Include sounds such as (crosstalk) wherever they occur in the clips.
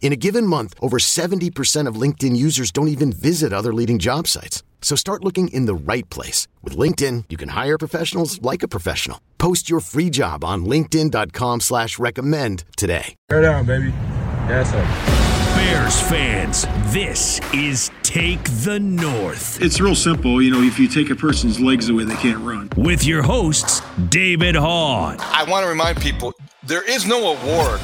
In a given month, over 70% of LinkedIn users don't even visit other leading job sites. So start looking in the right place. With LinkedIn, you can hire professionals like a professional. Post your free job on linkedin.com slash recommend today. Tear down, baby. Yes, sir. Bears fans, this is Take the North. It's real simple. You know, if you take a person's legs away, they can't run. With your hosts, David Haugh. I want to remind people there is no award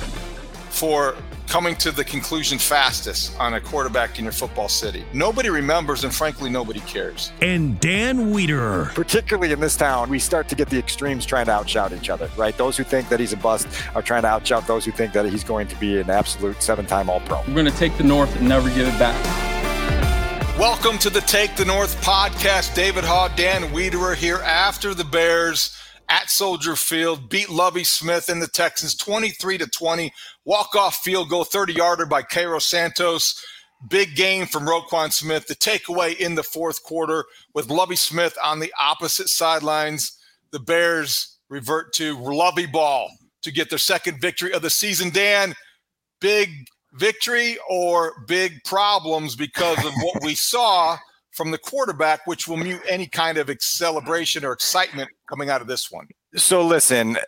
for coming to the conclusion fastest on a quarterback in your football city. Nobody remembers, and frankly, nobody cares. And Dan Wiederer. Particularly in this town, we start to get the extremes trying to outshout each other, right? Those who think that he's a bust are trying to outshout those who think that he's going to be an absolute seven time All Pro. We're going to take the North and never give it back. Welcome to the Take the North podcast. David Haugh, Dan Wiederer here after the Bears at Soldier Field beat Lovie Smith and the Texans 23 to 20. Walk off field goal, 30 yarder by Cairo Santos. Big game from Roquan Smith. The takeaway in the fourth quarter with Lovie Smith on the opposite sidelines. The Bears revert to Lovie ball to get their second victory of the season. Dan, big victory or big problems because of what we (laughs) saw from the quarterback, which will mute any kind of celebration or excitement coming out of this one. So, listen,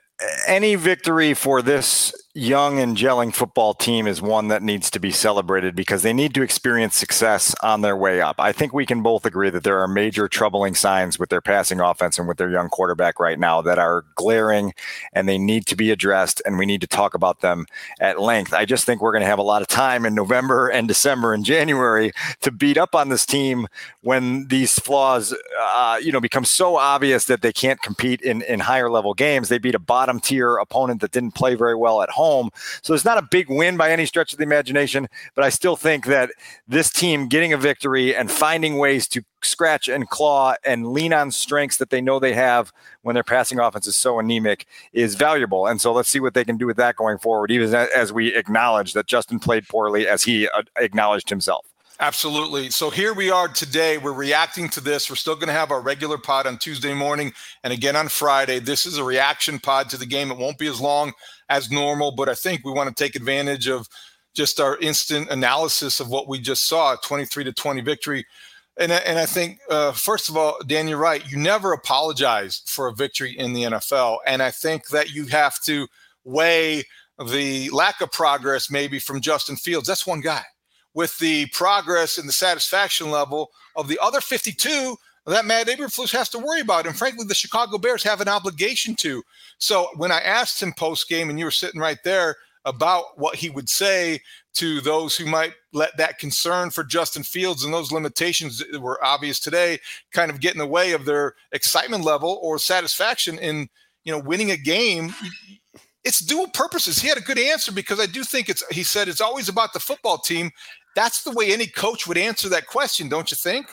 any victory for this young and gelling football team is one that needs to be celebrated because they need to experience success on their way up. I think we can both agree that there are major troubling signs with their passing offense and with their young quarterback right now that are glaring and they need to be addressed and we need to talk about them at length. I just think we're going to have a lot of time in November and December and January to beat up on this team when these flaws uh, you know become so obvious that they can't compete in in higher level games. They beat a bottom tier opponent that didn't play very well at home home. So it's not a big win by any stretch of the imagination, but I still think that this team getting a victory and finding ways to scratch and claw and lean on strengths that they know they have when their passing offense is so anemic is valuable. And so let's see what they can do with that going forward, even as we acknowledge that Justin played poorly as he uh, acknowledged himself. Absolutely. So here we are today. We're reacting to this. We're still going to have our regular pod on Tuesday morning and again on Friday. This is a reaction pod to the game. It won't be as long as normal, but I think we want to take advantage of just our instant analysis of what we just saw 23 to 20 victory. And, and I think, uh, first of all, Dan, you're right. You never apologize for a victory in the NFL. And I think that you have to weigh the lack of progress maybe from Justin Fields. That's one guy with the progress and the satisfaction level of the other 52 that Matt Eberflus has to worry about. And frankly, the Chicago Bears have an obligation to. So when I asked him post game, and you were sitting right there about what he would say to those who might let that concern for Justin Fields and those limitations that were obvious today kind of get in the way of their excitement level or satisfaction in you know winning a game it's dual purposes he had a good answer because i do think it's he said it's always about the football team that's the way any coach would answer that question, don't you think?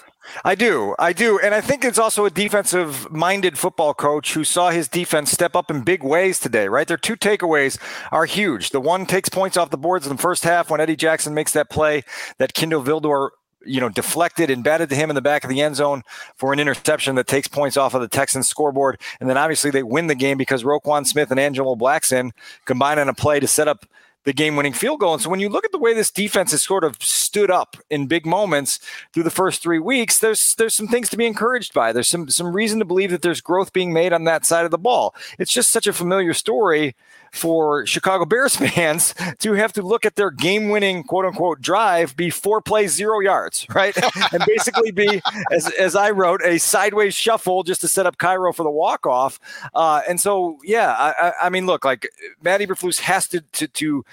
I do. I do. And I think it's also a defensive minded football coach who saw his defense step up in big ways today, right? Their two takeaways are huge. The one takes points off the boards in the first half when Eddie Jackson makes that play that Kindle Vildor you know, deflected and batted to him in the back of the end zone for an interception that takes points off of the Texans scoreboard. And then obviously they win the game because Roquan Smith and Angelo Blackson combine on a play to set up the game winning field goal. And so when you look at the way this defense has sort of stood up in big moments through the first three weeks, there's there's some things to be encouraged by. There's some some reason to believe that there's growth being made on that side of the ball. It's just such a familiar story for Chicago Bears (laughs) fans to have to look at their game winning quote unquote drive be four plays, zero yards, (laughs) right? and basically be, as, as I wrote, a sideways shuffle just to set up Cairo for the walk off. Uh, and so, yeah, I, I, mean, look, like Matt Eberflus has to, to, to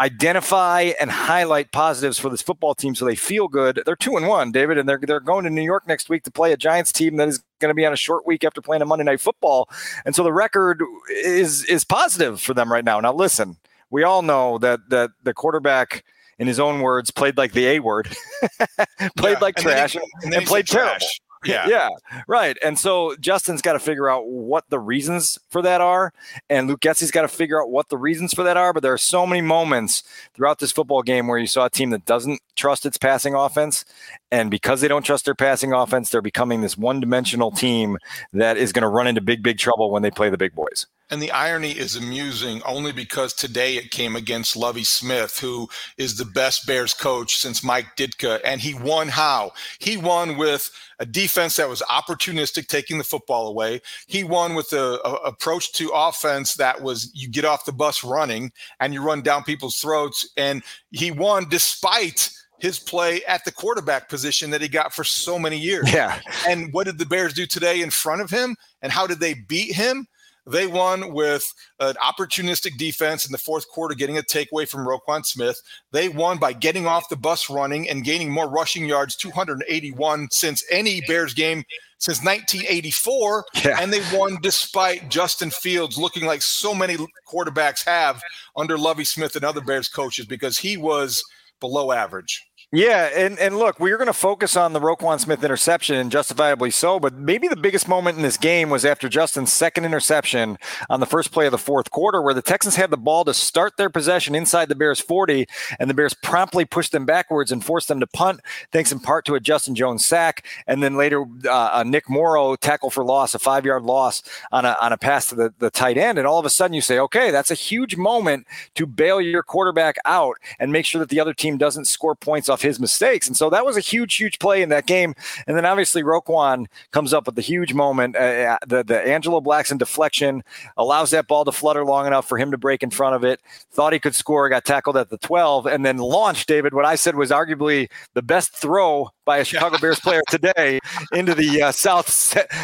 identify and highlight positives for this football team so they feel good. They're two and one, David, and they're they're going to New York next week to play a Giants team that is going to be on a short week after playing a Monday night football. And so the record is is positive for them right now. Now listen, we all know that that the quarterback in his own words played like the A word. (laughs) played yeah. like and trash he, and, and played terrible. Yeah. Yeah. Right. And so Justin's got to figure out what the reasons for that are. And Luke Getsy's got to figure out what the reasons for that are. But there are so many moments throughout this football game where you saw a team that doesn't trust its passing offense. And because they don't trust their passing offense, they're becoming this one dimensional team that is going to run into big, big trouble when they play the big boys. And the irony is amusing only because today it came against Lovie Smith, who is the best Bears coach since Mike Ditka. And he won how? He won with a defense that was opportunistic, taking the football away. He won with a, a, approach to offense that was you get off the bus running and you run down people's throats. And he won despite his play at the quarterback position that he got for so many years. Yeah. And what did the Bears do today in front of him? And how did they beat him? They won with an opportunistic defense in the fourth quarter, getting a takeaway from Roquan Smith. They won by getting off the bus running and gaining more rushing yards, 281 since any Bears game since 1984. Yeah. And they won despite Justin Fields looking like so many quarterbacks have under Lovie Smith and other Bears coaches because he was below average. Yeah, and, and look, we are going to focus on the Roquan Smith interception, and justifiably so. But maybe the biggest moment in this game was after Justin's second interception on the first play of the fourth quarter, where the Texans had the ball to start their possession inside the Bears' 40, and the Bears promptly pushed them backwards and forced them to punt, thanks in part to a Justin Jones sack, and then later uh, a Nick Morrow tackle for loss, a five yard loss on a on a pass to the, the tight end, and all of a sudden you say, okay, that's a huge moment to bail your quarterback out and make sure that the other team doesn't score points off his mistakes. And so that was a huge, huge play in that game. And then obviously Roquan comes up with the huge moment. Uh, uh, the, the Angelo Blackson deflection allows that ball to flutter long enough for him to break in front of it. Thought he could score, got tackled at the 12, and then launched, David, what I said was arguably the best throw by a Chicago Bears player today into the uh, south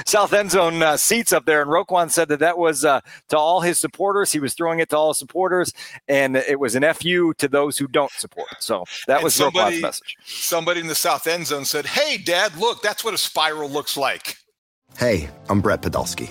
south end zone uh, seats up there. And Roquan said that that was uh, to all his supporters. He was throwing it to all his supporters, and it was an fu to those who don't support. So that and was somebody, Roquan's message. Somebody in the south end zone said, "Hey, Dad, look, that's what a spiral looks like." Hey, I'm Brett Podolsky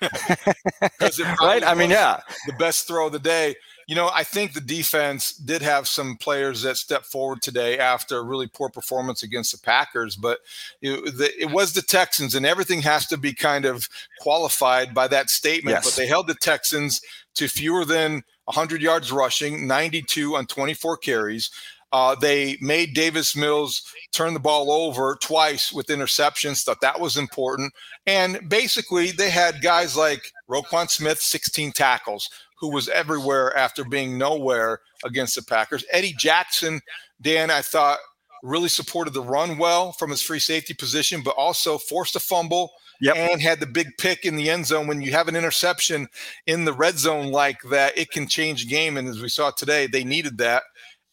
(laughs) (laughs) right? I mean, yeah. The best throw of the day. You know, I think the defense did have some players that stepped forward today after a really poor performance against the Packers, but it, the, it was the Texans, and everything has to be kind of qualified by that statement. Yes. But they held the Texans to fewer than 100 yards rushing, 92 on 24 carries. Uh, they made Davis Mills turn the ball over twice with interceptions. Thought that was important. And basically, they had guys like Roquan Smith, 16 tackles, who was everywhere after being nowhere against the Packers. Eddie Jackson, Dan, I thought really supported the run well from his free safety position, but also forced a fumble yep. and had the big pick in the end zone. When you have an interception in the red zone like that, it can change the game. And as we saw today, they needed that.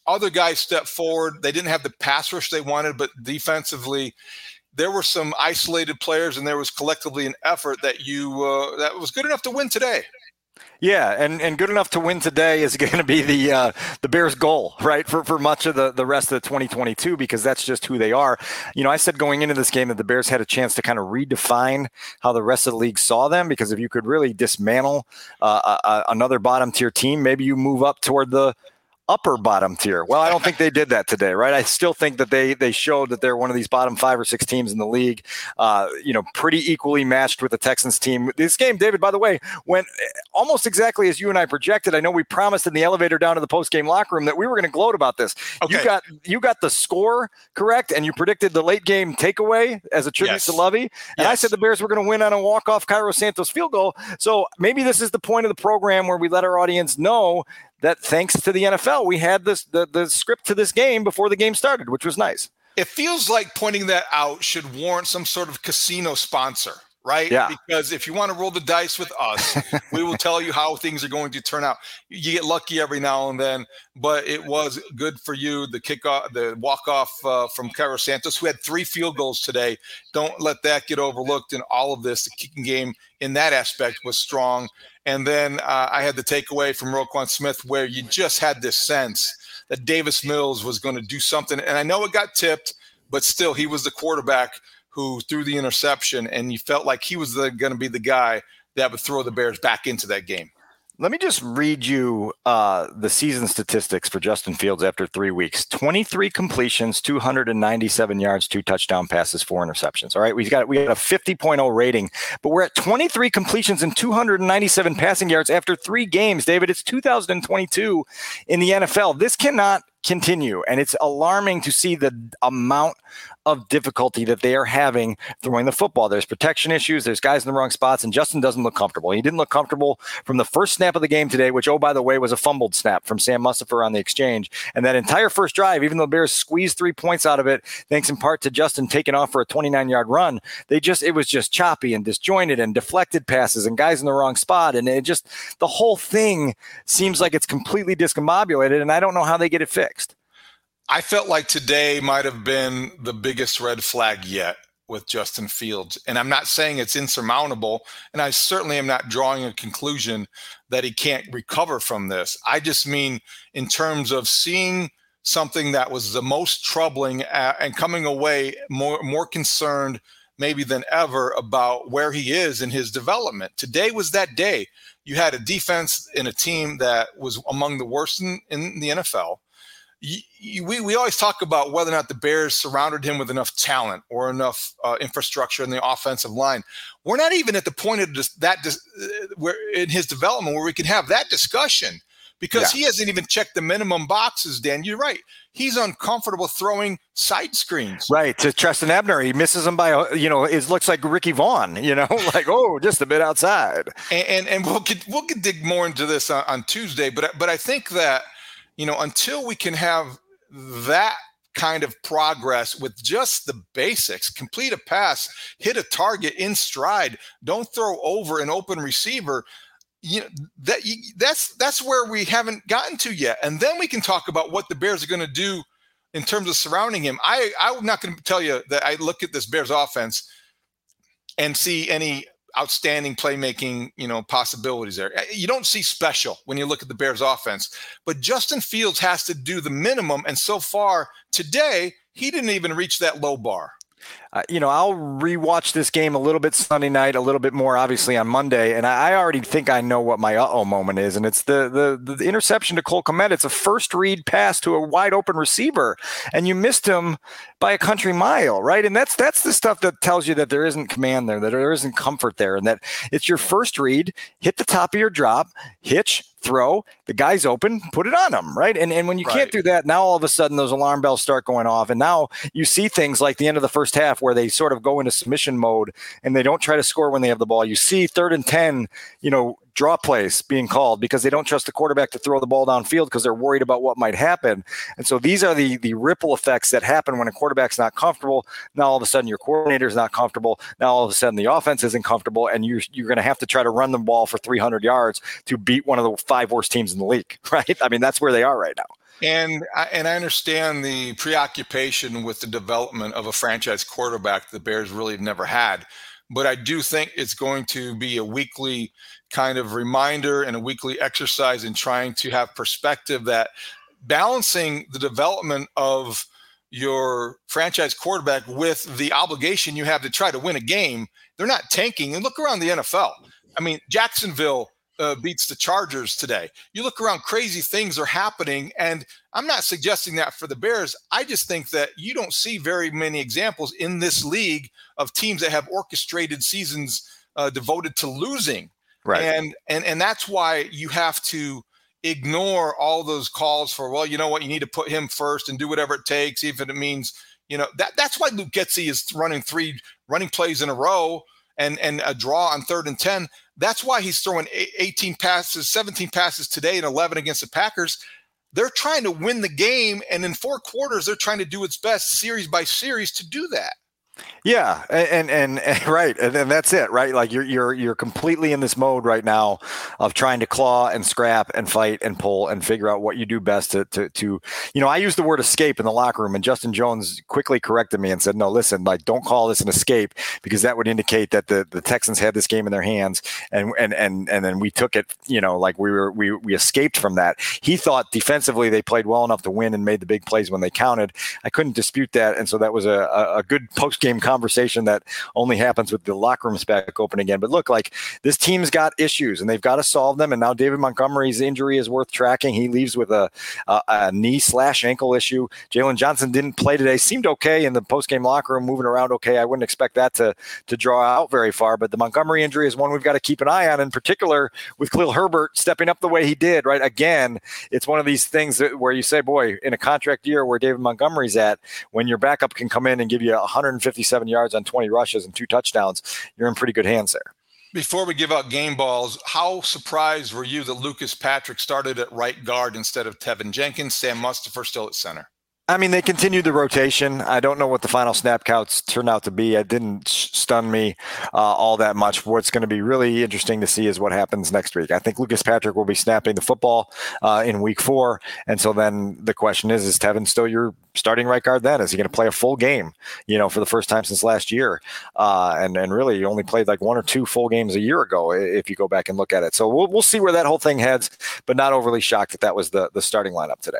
Other guys stepped forward. They didn't have the pass rush they wanted, but defensively, there were some isolated players, and there was collectively an effort that you uh, that was good enough to win today. Yeah, and, and good enough to win today is (laughs) going to be the uh, the Bears' goal, right? For for much of the, the rest of the 2022, because that's just who they are. You know, I said going into this game that the Bears had a chance to kind of redefine how the rest of the league saw them, because if you could really dismantle uh, a, a, another bottom tier team, maybe you move up toward the upper bottom tier. Well, I don't think they did that today, right? I still think that they they showed that they're one of these bottom five or six teams in the league. Uh, you know, pretty equally matched with the Texans team. This game, David, by the way, went almost exactly as you and I projected. I know we promised in the elevator down to the post game locker room that we were going to gloat about this. Okay. You got you got the score correct, and you predicted the late game takeaway as a tribute yes. to Lovie. And yes. I said the Bears were going to win on a walk off Cairo Santos field goal. So maybe this is the point of the program where we let our audience know that thanks to the NFL, we had this the, the script to this game before the game started, which was nice. It feels like pointing that out should warrant some sort of casino sponsor, right? Yeah. Because if you want to roll the dice with us, we will tell you how things are going to turn out. You get lucky every now and then, but it was good for you. The kickoff, the walk off uh, from Cairo Santos, who had three field goals today. Don't let that get overlooked in all of this. The kicking game in that aspect was strong. And then uh, I had the takeaway from Roquan Smith where you just had this sense that Davis Mills was going to do something. And I know it got tipped, but still, he was the quarterback who threw the interception, and you felt like he was going to be the guy that would throw the Bears back into that game. Let me just read you uh, the season statistics for Justin Fields after three weeks 23 completions, 297 yards, two touchdown passes, four interceptions. All right. We've got, we got a 50.0 rating, but we're at 23 completions and 297 passing yards after three games. David, it's 2022 in the NFL. This cannot continue. And it's alarming to see the amount of difficulty that they are having throwing the football. There's protection issues, there's guys in the wrong spots, and Justin doesn't look comfortable. He didn't look comfortable from the first snap of the game today, which, oh, by the way, was a fumbled snap from Sam Mustipher on the exchange. And that entire first drive, even though the Bears squeezed three points out of it, thanks in part to Justin taking off for a 29 yard run, they just, it was just choppy and disjointed and deflected passes and guys in the wrong spot. And it just, the whole thing seems like it's completely discombobulated, and I don't know how they get it fixed. I felt like today might have been the biggest red flag yet with Justin Fields. And I'm not saying it's insurmountable. And I certainly am not drawing a conclusion that he can't recover from this. I just mean in terms of seeing something that was the most troubling uh, and coming away more, more concerned maybe than ever about where he is in his development. Today was that day. You had a defense in a team that was among the worst in, in the NFL we, we always talk about whether or not the Bears surrounded him with enough talent or enough uh, infrastructure in the offensive line. We're not even at the point of that dis, uh, where in his development where we can have that discussion because yeah. he hasn't even checked the minimum boxes. Dan, you're right. He's uncomfortable throwing side screens. Right to Trestan Ebner, he misses them by uh, you know it looks like Ricky Vaughn. You know, (laughs) like oh, just a bit outside. And and, and we'll get, we'll get dig more into this on, on Tuesday, but but I think that you know, until we can have that kind of progress with just the basics complete a pass hit a target in stride don't throw over an open receiver you know that that's that's where we haven't gotten to yet. And then we can talk about what the bears are going to do in terms of surrounding him. I i'm not going to tell you that i look at this bears offense and see any outstanding playmaking, you know, possibilities there. Eh, you don't see special when you look at the Bears offense, but Justin Fields has to do the minimum and so far today he didn't even reach that low bar uh, you know, I'll rewatch this game a little bit Sunday night, a little bit more obviously on Monday, and I, I already think I know what my uh oh moment is, and it's the, the the interception to Cole Kmet. It's a first read pass to a wide open receiver, and you missed him by a country mile, right? And that's that's the stuff that tells you that there isn't command there, that there isn't comfort there, and that it's your first read, hit the top of your drop, hitch, throw, the guy's open, put it on him, right? And and when you right. can't do that, now all of a sudden those alarm bells start going off, and now you see things like the end of the first half where they sort of go into submission mode and they don't try to score when they have the ball. You see third and ten, you know, draw plays being called because they don't trust the quarterback to throw the ball downfield because they're worried about what might happen. And so these are the the ripple effects that happen when a quarterback's not comfortable. Now all of a sudden your coordinator's not comfortable. Now all of a sudden the offense isn't comfortable, and you're you're going to have to try to run the ball for 300 yards to beat one of the five worst teams in the league, (laughs) right? I mean that's where they are right now. And I, and I understand the preoccupation with the development of a franchise quarterback the Bears really have never had. But I do think it's going to be a weekly kind of reminder and a weekly exercise in trying to have perspective that balancing the development of your franchise quarterback with the obligation you have to try to win a game. They're not tanking. And look around the NFL. I mean, Jacksonville uh, beats the Chargers today. You look around, crazy things are happening. And I'm not suggesting that for the Bears. I just think that you don't see very many examples in this league of teams that have orchestrated seasons uh, devoted to losing. Right. And and and that's why you have to ignore all those calls for well, you know what, you need to put him first and do whatever it takes, even if it means you know that that's why Luke Getsy is running three running plays in a row and and a draw on third and 10 that's why he's throwing 18 passes 17 passes today and 11 against the packers. They're trying to win the game and in four quarters they're trying to do its best series by series to do that yeah, and and, (laughs) and right, and, that's it, right? Like you're you're you're completely in this mode right now of trying to claw and scrap and fight and pull and figure out what you do best to to, to you know. I used the word escape in the locker room, and Justin Jones quickly corrected me and said, "No, listen, like don't call this an escape because that would indicate that the the Texans had this game in their hands, and and and and then we took it, you know, like we were we we escaped from that." He thought defensively they played well enough to win and made the big plays when they counted. I couldn't dispute that, and so that was a a, a good post game conversation that only happens with the locker rooms back open again. But look, like this team's got issues and they've got to solve them. And now David Montgomery's injury is worth tracking. He leaves with a, a, a knee slash ankle issue. Jaylon Johnson didn't play today. Seemed okay in the post game locker room, moving around okay. I wouldn't expect that to to draw out very far. But the Montgomery injury is one we've got to keep an eye on, in particular with Khalil Herbert stepping up the way he did. Right again, it's one of these things that, where you say, boy, in a contract year where David Montgomery's at, when your backup can come in and give you 157 yards on 20 rushes and two touchdowns, you're in pretty good hands there. Before we give out game balls, how surprised were you that Lucas Patrick started at right guard instead of Teven Jenkins, Sam Mustipher still at center? I mean, they continued the rotation. I don't know what the final snap counts turned out to be. It didn't stun me uh, all that much. What's going to be really interesting to see is what happens next week. I think Lucas Patrick will be snapping the football uh, in week four. And so then the question is, is Teven still your starting right guard then? Is he going to play a full game, you know, for the first time since last year? Uh, and, and really, he only played like one or two full games a year ago if you go back and look at it. So we'll, we'll see where that whole thing heads, but not overly shocked that that was the, the starting lineup today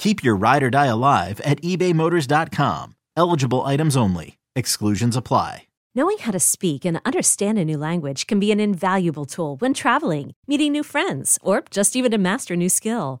Keep your ride or die alive at ebaymotors.com. Eligible items only. Exclusions apply. Knowing how to speak and understand a new language can be an invaluable tool when traveling, meeting new friends, or just even to master a new skill.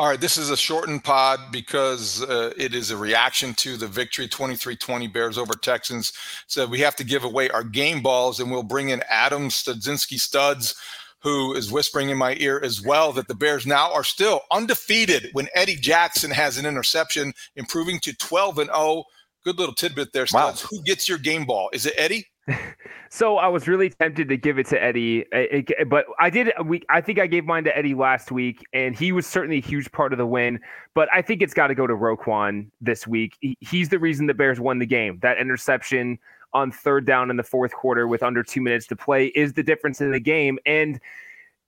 All right, this is a shortened pod because uh, it is a reaction to the victory 23-20 Bears over Texans. So we have to give away our game balls and we'll bring in Adam Studzinski Studs who is whispering in my ear as well that the Bears now are still undefeated when Eddie Jackson has an interception, improving to 12 and 0 Good little tidbit there. Studs. Wow. Who gets your game ball? Is it Eddie? (laughs) so I was really tempted to give it to Eddie, but I did. We I think I gave mine to Eddie last week, and he was certainly a huge part of the win. But I think it's got to go to Roquan this week. he's the reason the Bears won the game. That interception on third down in the fourth quarter with under two minutes to play is the difference in the game. And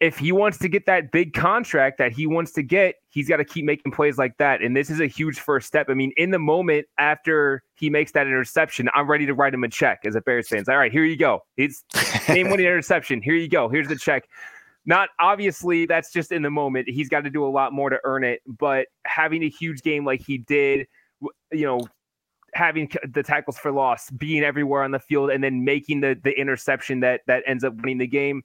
if he wants to get that big contract that he wants to get, he's got to keep making plays like that. And this is a huge first step. I mean, in the moment after he makes that interception, I'm ready to write him a check as a Bears fan. All right, here you go. It's (laughs) game winning interception. Here you go. Here's the check. Not obviously, that's just in the moment. He's got to do a lot more to earn it. But having a huge game like he did, you know, having the tackles for loss, being everywhere on the field, and then making the the interception that that ends up winning the game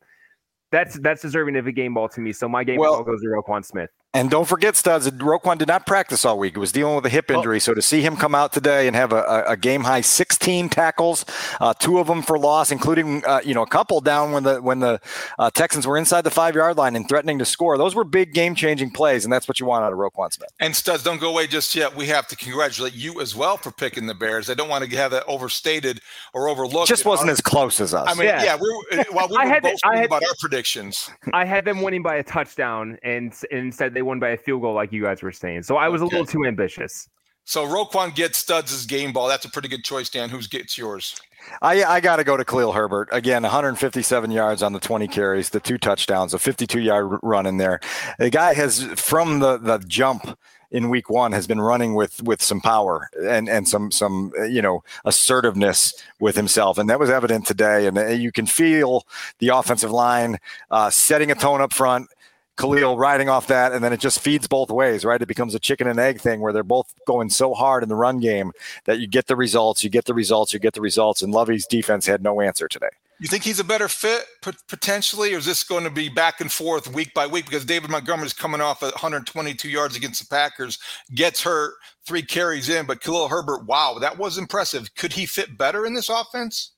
that's that's deserving of a game ball to me. So my game well, ball goes to Roquan Smith. And don't forget, Studs, Roquan did not practice all week. He was dealing with a hip injury. Oh. So to see him come out today and have a, a game high 16 tackles, uh, two of them for loss, including uh, you know a couple down when the when the uh, Texans were inside the five yard line and threatening to score. Those were big game changing plays, and that's what you want out of Roquan Smith. And Studs, don't go away just yet. We have to congratulate you as well for picking the Bears. I don't want to have that overstated or overlooked. Just wasn't as close as us. I mean, yeah, yeah we were, while we (laughs) were both the, I had, about our predictions. I had them winning by a touchdown, and, and instead they won by a field goal like you guys were saying. So I was okay. a little too ambitious. So Roquan gets Studs' game ball. That's a pretty good choice, Dan. Who's gets yours? I, I got to go to Khalil Herbert again. 157 yards on the 20 carries, the two touchdowns, a 52 yard run in there. The guy has from the the jump in week one has been running with with some power and and some some you know assertiveness with himself and that was evident today and uh, you can feel the offensive line uh, setting a tone up front Khalil riding off that, and then it just feeds both ways, right? It becomes a chicken and egg thing where they're both going so hard in the run game that you get the results, you get the results, you get the results, and Lovie's defense had no answer today. You think he's a better fit potentially, or is this going to be back and forth week by week? Because David Montgomery's coming off 122 yards against the Packers, gets hurt, three carries in, but Khalil Herbert, wow, that was impressive. Could he fit better in this offense?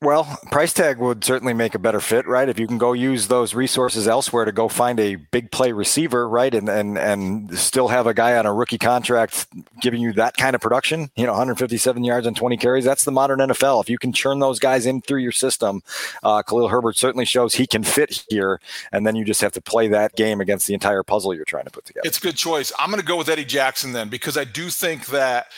Well, (laughs) price tag would certainly make a better fit, right? If you can go use those resources elsewhere to go find a big play receiver, right, and and and still have a guy on a rookie contract giving you that kind of production, you know, 157 yards and 20 carries. That's the modern NFL. If you can churn those guys in through your system, uh, Khalil Herbert certainly shows he can fit here, and then you just have to play that game against the entire puzzle you're trying to put together. It's a good choice. I'm going to go with Eddie Jackson then because I do think that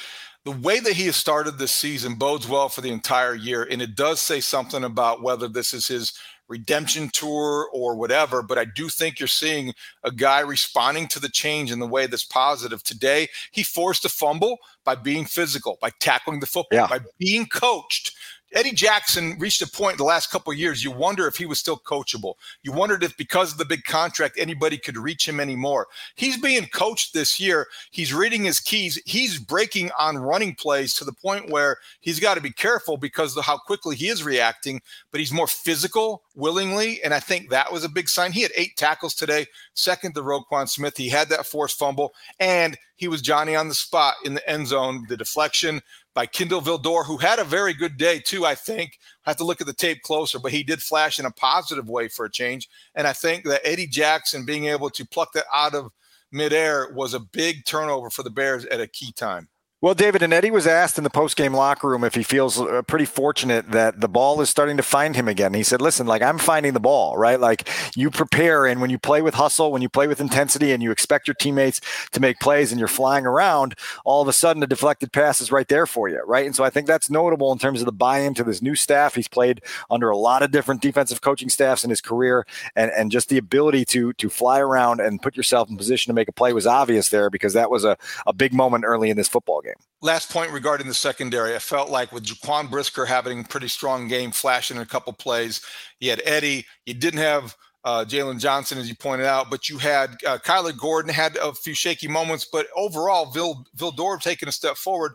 the way that he has started this season bodes well for the entire year. And it does say something about whether this is his redemption tour or whatever. But I do think you're seeing a guy responding to the change in the way that's positive. Today, he forced a fumble by being physical, by tackling the football, yeah. by being coached Eddie Jackson reached a point in the last couple years. You wonder if he was still coachable. You wondered if, because of the big contract, anybody could reach him anymore. He's being coached this year. He's reading his keys. He's breaking on running plays to the point where he's got to be careful because of how quickly he is reacting. But he's more physical, willingly, and I think that was a big sign. He had eight tackles today, second to Roquan Smith. He had that forced fumble, and he was Johnny on the spot in the end zone. The deflection, by Kindle Vildor, who had a very good day too. I think I have to look at the tape closer, but he did flash in a positive way for a change. And I think that Eddie Jackson being able to pluck that out of midair was a big turnover for the Bears at a key time. Well, David and Eddie was asked in the post-game locker room if he feels uh, pretty fortunate that the ball is starting to find him again. He said, "Listen, like I'm finding the ball, right? Like you prepare, and when you play with hustle, when you play with intensity, and you expect your teammates to make plays, and you're flying around, all of a sudden a deflected pass is right there for you, right? And so I think that's notable in terms of the buy-in to this new staff. He's played under a lot of different defensive coaching staffs in his career, and and just the ability to to fly around and put yourself in position to make a play was obvious there because that was a a big moment early in this football game." Last point regarding the secondary, I felt like with Jaquan Brisker having a pretty strong game, flashing in a couple plays, you had Eddie, you didn't have uh, Jaylon Johnson, as you pointed out, but you had uh, Kyler Gordon had a few shaky moments, but overall, Vil Vildor taking a step forward.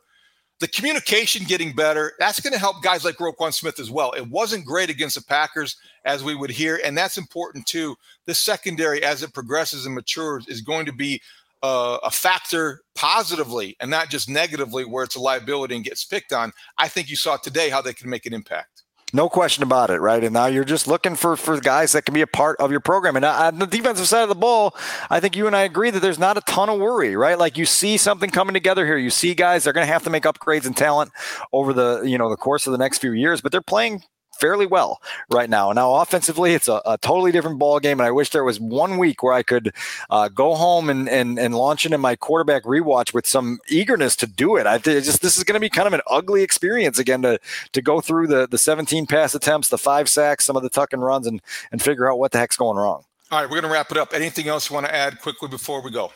The communication getting better, that's going to help guys like Roquan Smith as well. It wasn't great against the Packers, as we would hear, and that's important too. The secondary, as it progresses and matures, is going to be uh, a factor positively and not just negatively where it's a liability and gets picked on. I think you saw today how they can make an impact. No question about it, right? And now you're just looking for for guys that can be a part of your program. And on the defensive side of the ball, I think you and I agree that there's not a ton of worry, right? Like you see something coming together here. You see guys they're going to have to make upgrades in talent over the you know the course of the next few years, but they're playing fairly well right now. Now, offensively, it's a, a, totally different ball game, and I wish there was one week where I could uh, go home and, and and launch into my quarterback rewatch with some eagerness to do it. I just this is going to be kind of an ugly experience again to to go through the the 17 pass attempts, the five sacks, some of the tuck and runs, and and figure out what the heck's going wrong. All right, we're going to wrap it up. Anything else you want to add quickly before we go?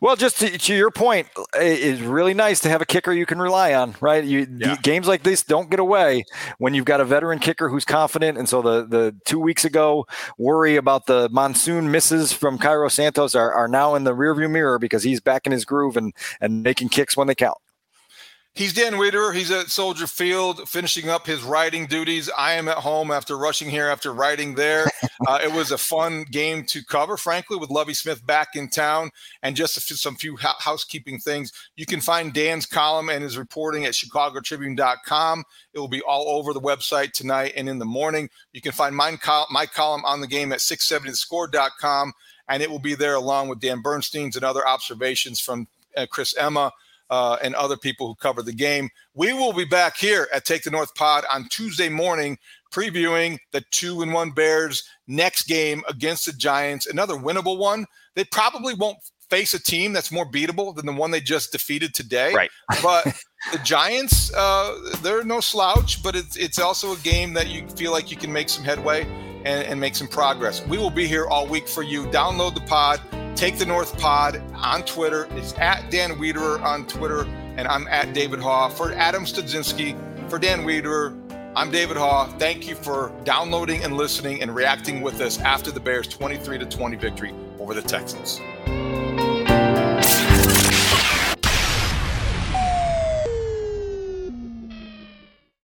Well, just to, to, your point, it's really nice to have a kicker you can rely on, right? You, yeah. games like this don't get away when you've got a veteran kicker who's confident. And so the the two weeks ago worry about the monsoon misses from Cairo Santos are, are now in the rearview mirror because he's back in his groove and and making kicks when they count. He's Dan Wiederer. He's at Soldier Field finishing up his writing duties. I am at home after rushing here after writing there. (laughs) Uh, it was a fun game to cover, frankly, with Lovie Smith back in town and just few, some few housekeeping things. You can find Dan's column and his reporting at chicagotribune.com. It will be all over the website tonight and in the morning. You can find my, col- my column on the game at 670thescore.com, and it will be there along with Dan Bernstein's and other observations from uh, Chris Emma uh, and other people who cover the game. We will be back here at Take the North Pod on Tuesday morning, previewing the two and one Bears next game against the Giants, another winnable one. They probably won't face a team that's more beatable than the one they just defeated today. Right. (laughs) but the Giants, uh, they're no slouch, but it's it's also a game that you feel like you can make some headway and, and make some progress. We will be here all week for you. Download the pod Take the North Pod on Twitter. It's at Dan Wiederer on Twitter, and I'm at David Haugh. For Adam Studzinski, for Dan Wiederer, I'm David Haugh. Thank you for downloading and listening and reacting with us after the Bears' 23 20 victory over the Texans.